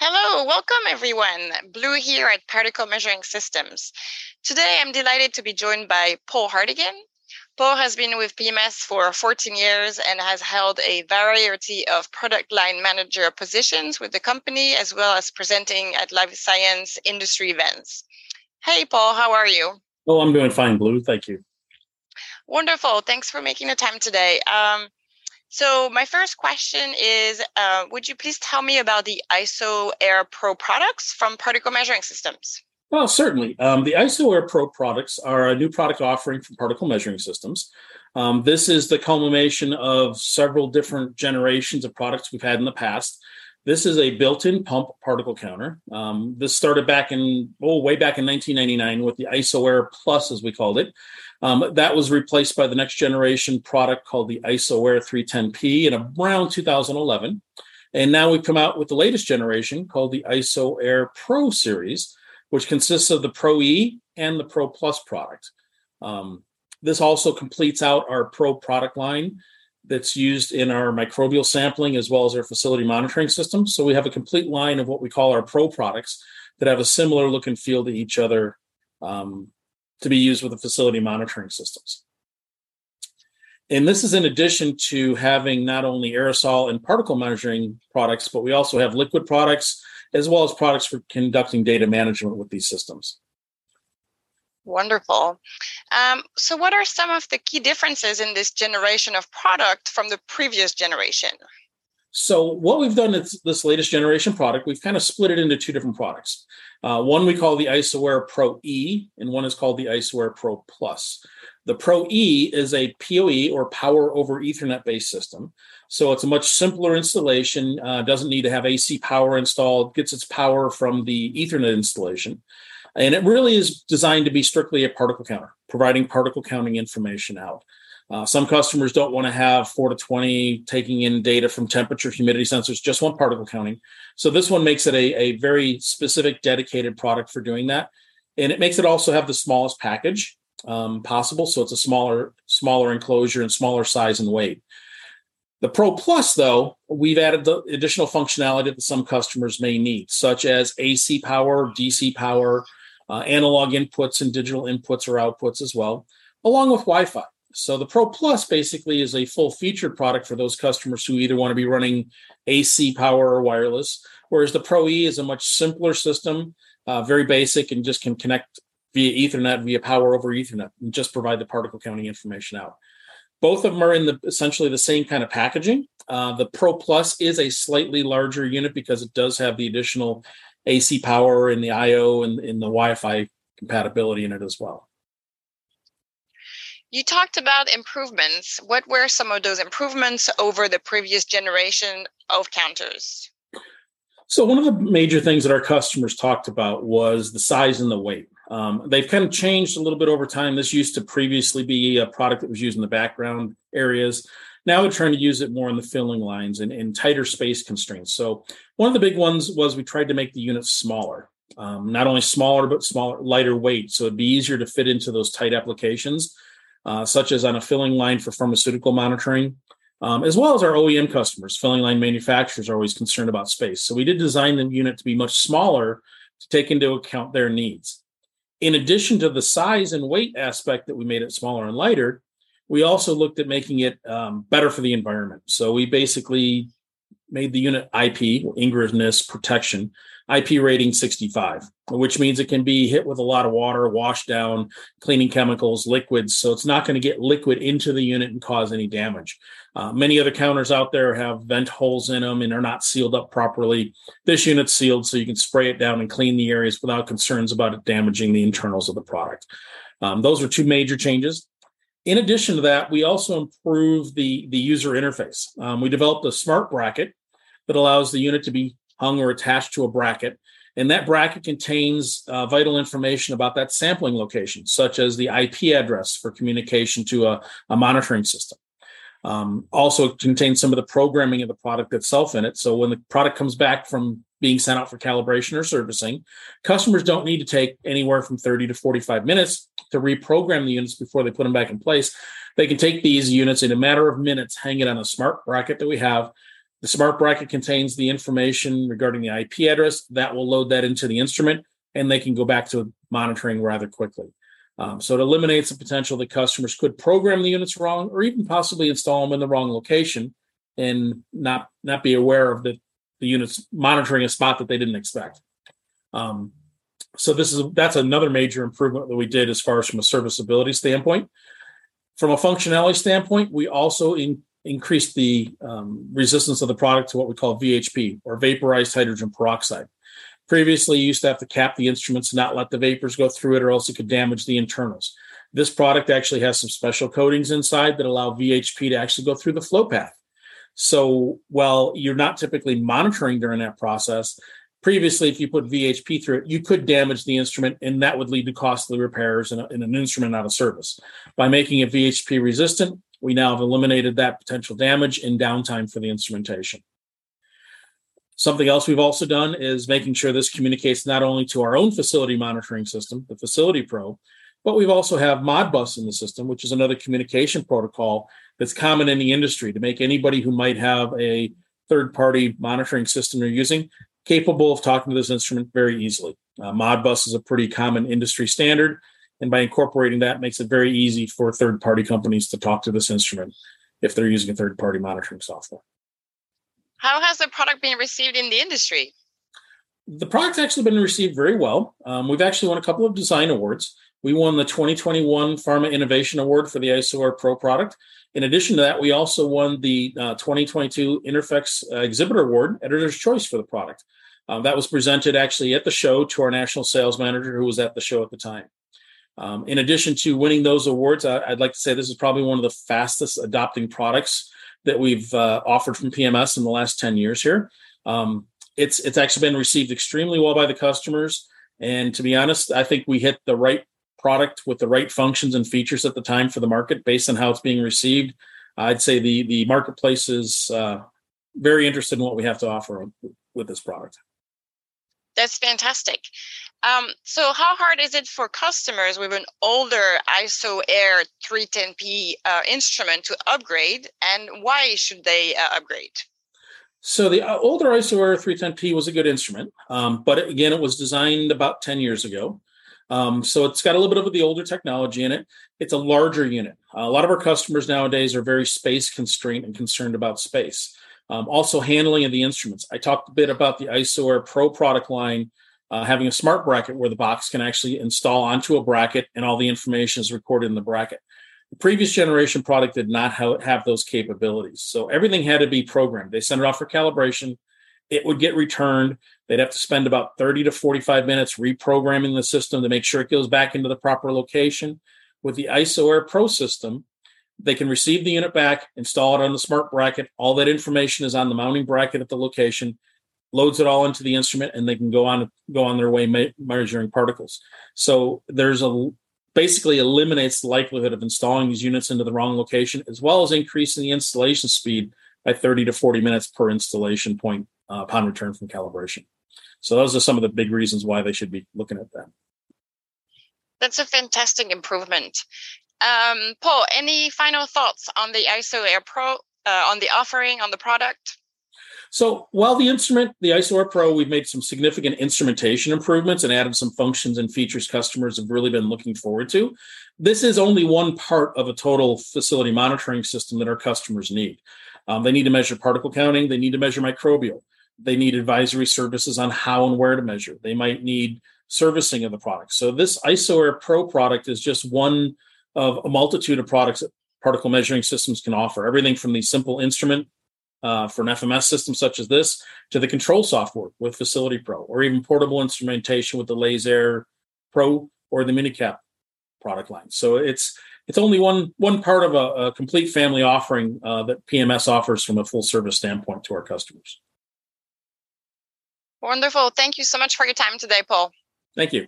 Hello, welcome everyone. Blu here at Particle Measuring Systems. Today I'm delighted to be joined by Paul Hartigan. Paul has been with PMS for 14 years and has held a variety of product line manager positions with the company, as well as presenting at life science industry events. Hey, Paul, how are you? Oh, I'm doing fine, Blu. Thank you. Wonderful. Thanks for making the time today. Um, so my first question is, uh, would you please tell me about the IsoAir Pro products from Particle Measuring Systems? Well, certainly. Um, the IsoAir Pro products are a new product offering from Particle Measuring Systems. Um, this is the culmination of several different generations of products we've had in the past. This is a built-in pump particle counter. Um, this started back in oh, way back in 1999 with the IsoAir Plus, as we called it. Um, that was replaced by the next generation product called the ISOAir 310P in around 2011. And now we've come out with the latest generation called the ISOAir Pro series, which consists of the Pro E and the Pro Plus product. Um, this also completes out our Pro product line that's used in our microbial sampling as well as our facility monitoring system. So we have a complete line of what we call our Pro products that have a similar look and feel to each other um, to be used with the facility monitoring systems. And this is in addition to having not only aerosol and particle measuring products, but we also have liquid products as well as products for conducting data management with these systems. Wonderful. Um, so, what are some of the key differences in this generation of product from the previous generation? So, what we've done is this latest generation product, we've kind of split it into two different products. Uh, one we call the ISOAir Pro E, and one is called the ISOAir Pro Plus. The Pro E is a PoE or Power over Ethernet based system. So it's a much simpler installation, uh, doesn't need to have AC power installed, gets its power from the Ethernet installation. And it really is designed to be strictly a particle counter, providing particle counting information out. Uh, some customers don't want to have four to 20 taking in data from temperature, humidity sensors, just want particle counting. So this one makes it a, a very specific, dedicated product for doing that. And it makes it also have the smallest package um, possible. So it's a smaller, smaller enclosure and smaller size and weight. The Pro Plus, though, we've added the additional functionality that some customers may need, such as AC power, DC power, uh, analog inputs and digital inputs or outputs as well, along with Wi Fi. So the Pro Plus basically is a full featured product for those customers who either want to be running AC power or wireless, whereas the Pro E is a much simpler system, uh, very basic, and just can connect via Ethernet, via power over Ethernet, and just provide the particle counting information out. Both of them are in the essentially the same kind of packaging. Uh, the Pro Plus is a slightly larger unit because it does have the additional AC power and the I/O and, and the Wi-Fi compatibility in it as well. You talked about improvements. What were some of those improvements over the previous generation of counters? So, one of the major things that our customers talked about was the size and the weight. Um, they've kind of changed a little bit over time. This used to previously be a product that was used in the background areas. Now they're trying to use it more in the filling lines and in tighter space constraints. So, one of the big ones was we tried to make the units smaller. Um, not only smaller, but smaller, lighter weight. So it'd be easier to fit into those tight applications uh, such as on a filling line for pharmaceutical monitoring, um, as well as our OEM customers. Filling line manufacturers are always concerned about space. So we did design the unit to be much smaller to take into account their needs. In addition to the size and weight aspect that we made it smaller and lighter, we also looked at making it um, better for the environment. So we basically made the unit IP, ingress protection, IP rating 65, which means it can be hit with a lot of water, washed down, cleaning chemicals, liquids. So it's not going to get liquid into the unit and cause any damage. Uh, many other counters out there have vent holes in them and are not sealed up properly. This unit's sealed so you can spray it down and clean the areas without concerns about it damaging the internals of the product. Um, those are two major changes. In addition to that, we also improved the, the user interface. Um, we developed a smart bracket that allows the unit to be hung or attached to a bracket. And that bracket contains uh, vital information about that sampling location, such as the IP address for communication to a, a monitoring system. Um, also contains some of the programming of the product itself in it. So when the product comes back from being sent out for calibration or servicing, customers don't need to take anywhere from 30 to 45 minutes to reprogram the units before they put them back in place. They can take these units in a matter of minutes, hang it on a smart bracket that we have, The smart bracket contains the information regarding the IP address that will load that into the instrument, and they can go back to monitoring rather quickly. Um, so it eliminates the potential that customers could program the units wrong or even possibly install them in the wrong location and not not be aware of the, the units monitoring a spot that they didn't expect. Um, so this is that's another major improvement that we did as far as from a serviceability standpoint. From a functionality standpoint, we also in, increased the um, resistance of the product to what we call VHP or vaporized hydrogen peroxide. Previously, you used to have to cap the instruments not let the vapors go through it, or else it could damage the internals. This product actually has some special coatings inside that allow VHP to actually go through the flow path. So while you're not typically monitoring during that process, previously, if you put VHP through it, you could damage the instrument, and that would lead to costly repairs and, an instrument out of service. By making it VHP resistant, we now have eliminated that potential damage and downtime for the instrumentation. Something else we've also done is making sure this communicates not only to our own facility monitoring system, the Facility Pro, but we've also have Modbus in the system, which is another communication protocol that's common in the industry to make anybody who might have a third-party monitoring system they're using capable of talking to this instrument very easily. Uh, Modbus is a pretty common industry standard, and by incorporating that, makes it very easy for third-party companies to talk to this instrument if they're using a third-party monitoring software. How has the product been received in the industry? The product's actually been received very well. Um, we've actually won a couple of design awards. We won the 2021 Pharma Innovation Award for the IsoAir Pro product. In addition to that, we also won the uh, 2022 Interphex uh, Exhibitor Award, Editor's Choice for the product. Um, that was presented actually at the show to our national sales manager who was at the show at the time. Um, in addition to winning those awards, I, would like to say this is probably one of the fastest adopting products that we've uh, offered from PMS in the last 10 years here. Um, it's it's actually been received extremely well by the customers. And to be honest, I think we hit the right product with the right functions and features at the time for the market based on how it's being received. I'd say the the marketplace is uh, very interested in what we have to offer with this product. That's fantastic. Um, so, how hard is it for customers with an older IsoAir 310P uh, instrument to upgrade, and why should they uh, upgrade? So, the uh, older IsoAir 310P was a good instrument, um, but again, it was designed about 10 years ago. Um, so, it's got a little bit of the older technology in it. It's a larger unit. a lot of our customers nowadays are very space constrained and concerned about space. Um, also, handling of the instruments. I talked a bit about the IsoAir Pro product line uh, having a smart bracket where the box can actually install onto a bracket and all the information is recorded in the bracket. The previous generation product did not have those capabilities. So everything had to be programmed. They sent it off for calibration. It would get returned. They'd have to spend about 30 to 45 minutes reprogramming the system to make sure it goes back into the proper location. With the IsoAir Pro system, they can receive the unit back, install it on the smart bracket. All that information is on the mounting bracket at the location loads it all into the instrument and they can go on go on their way measuring particles so there's a basically eliminates the likelihood of installing these units into the wrong location as well as increasing the installation speed by 30 to 40 minutes per installation point uh, upon return from calibration so those are some of the big reasons why they should be looking at that that's a fantastic improvement um, paul any final thoughts on the iso air pro uh, on the offering on the product so while the instrument, the IsoAir Pro, we've made some significant instrumentation improvements and added some functions and features customers have really been looking forward to. This is only one part of a total facility monitoring system that our customers need. Um, they need to measure particle counting. They need to measure microbial. They need advisory services on how and where to measure. They might need servicing of the product. So this IsoAir Pro product is just one of a multitude of products that particle measuring systems can offer. Everything from the simple instrument uh, for an FMS system such as this to the control software with Facility Pro, or even portable instrumentation with the Lasair Pro or the MiniCapt product line. So it's it's only one one part of a, a complete family offering uh, that PMS offers from a full service standpoint to our customers. Wonderful. Thank you so much for your time today, Paul. Thank you.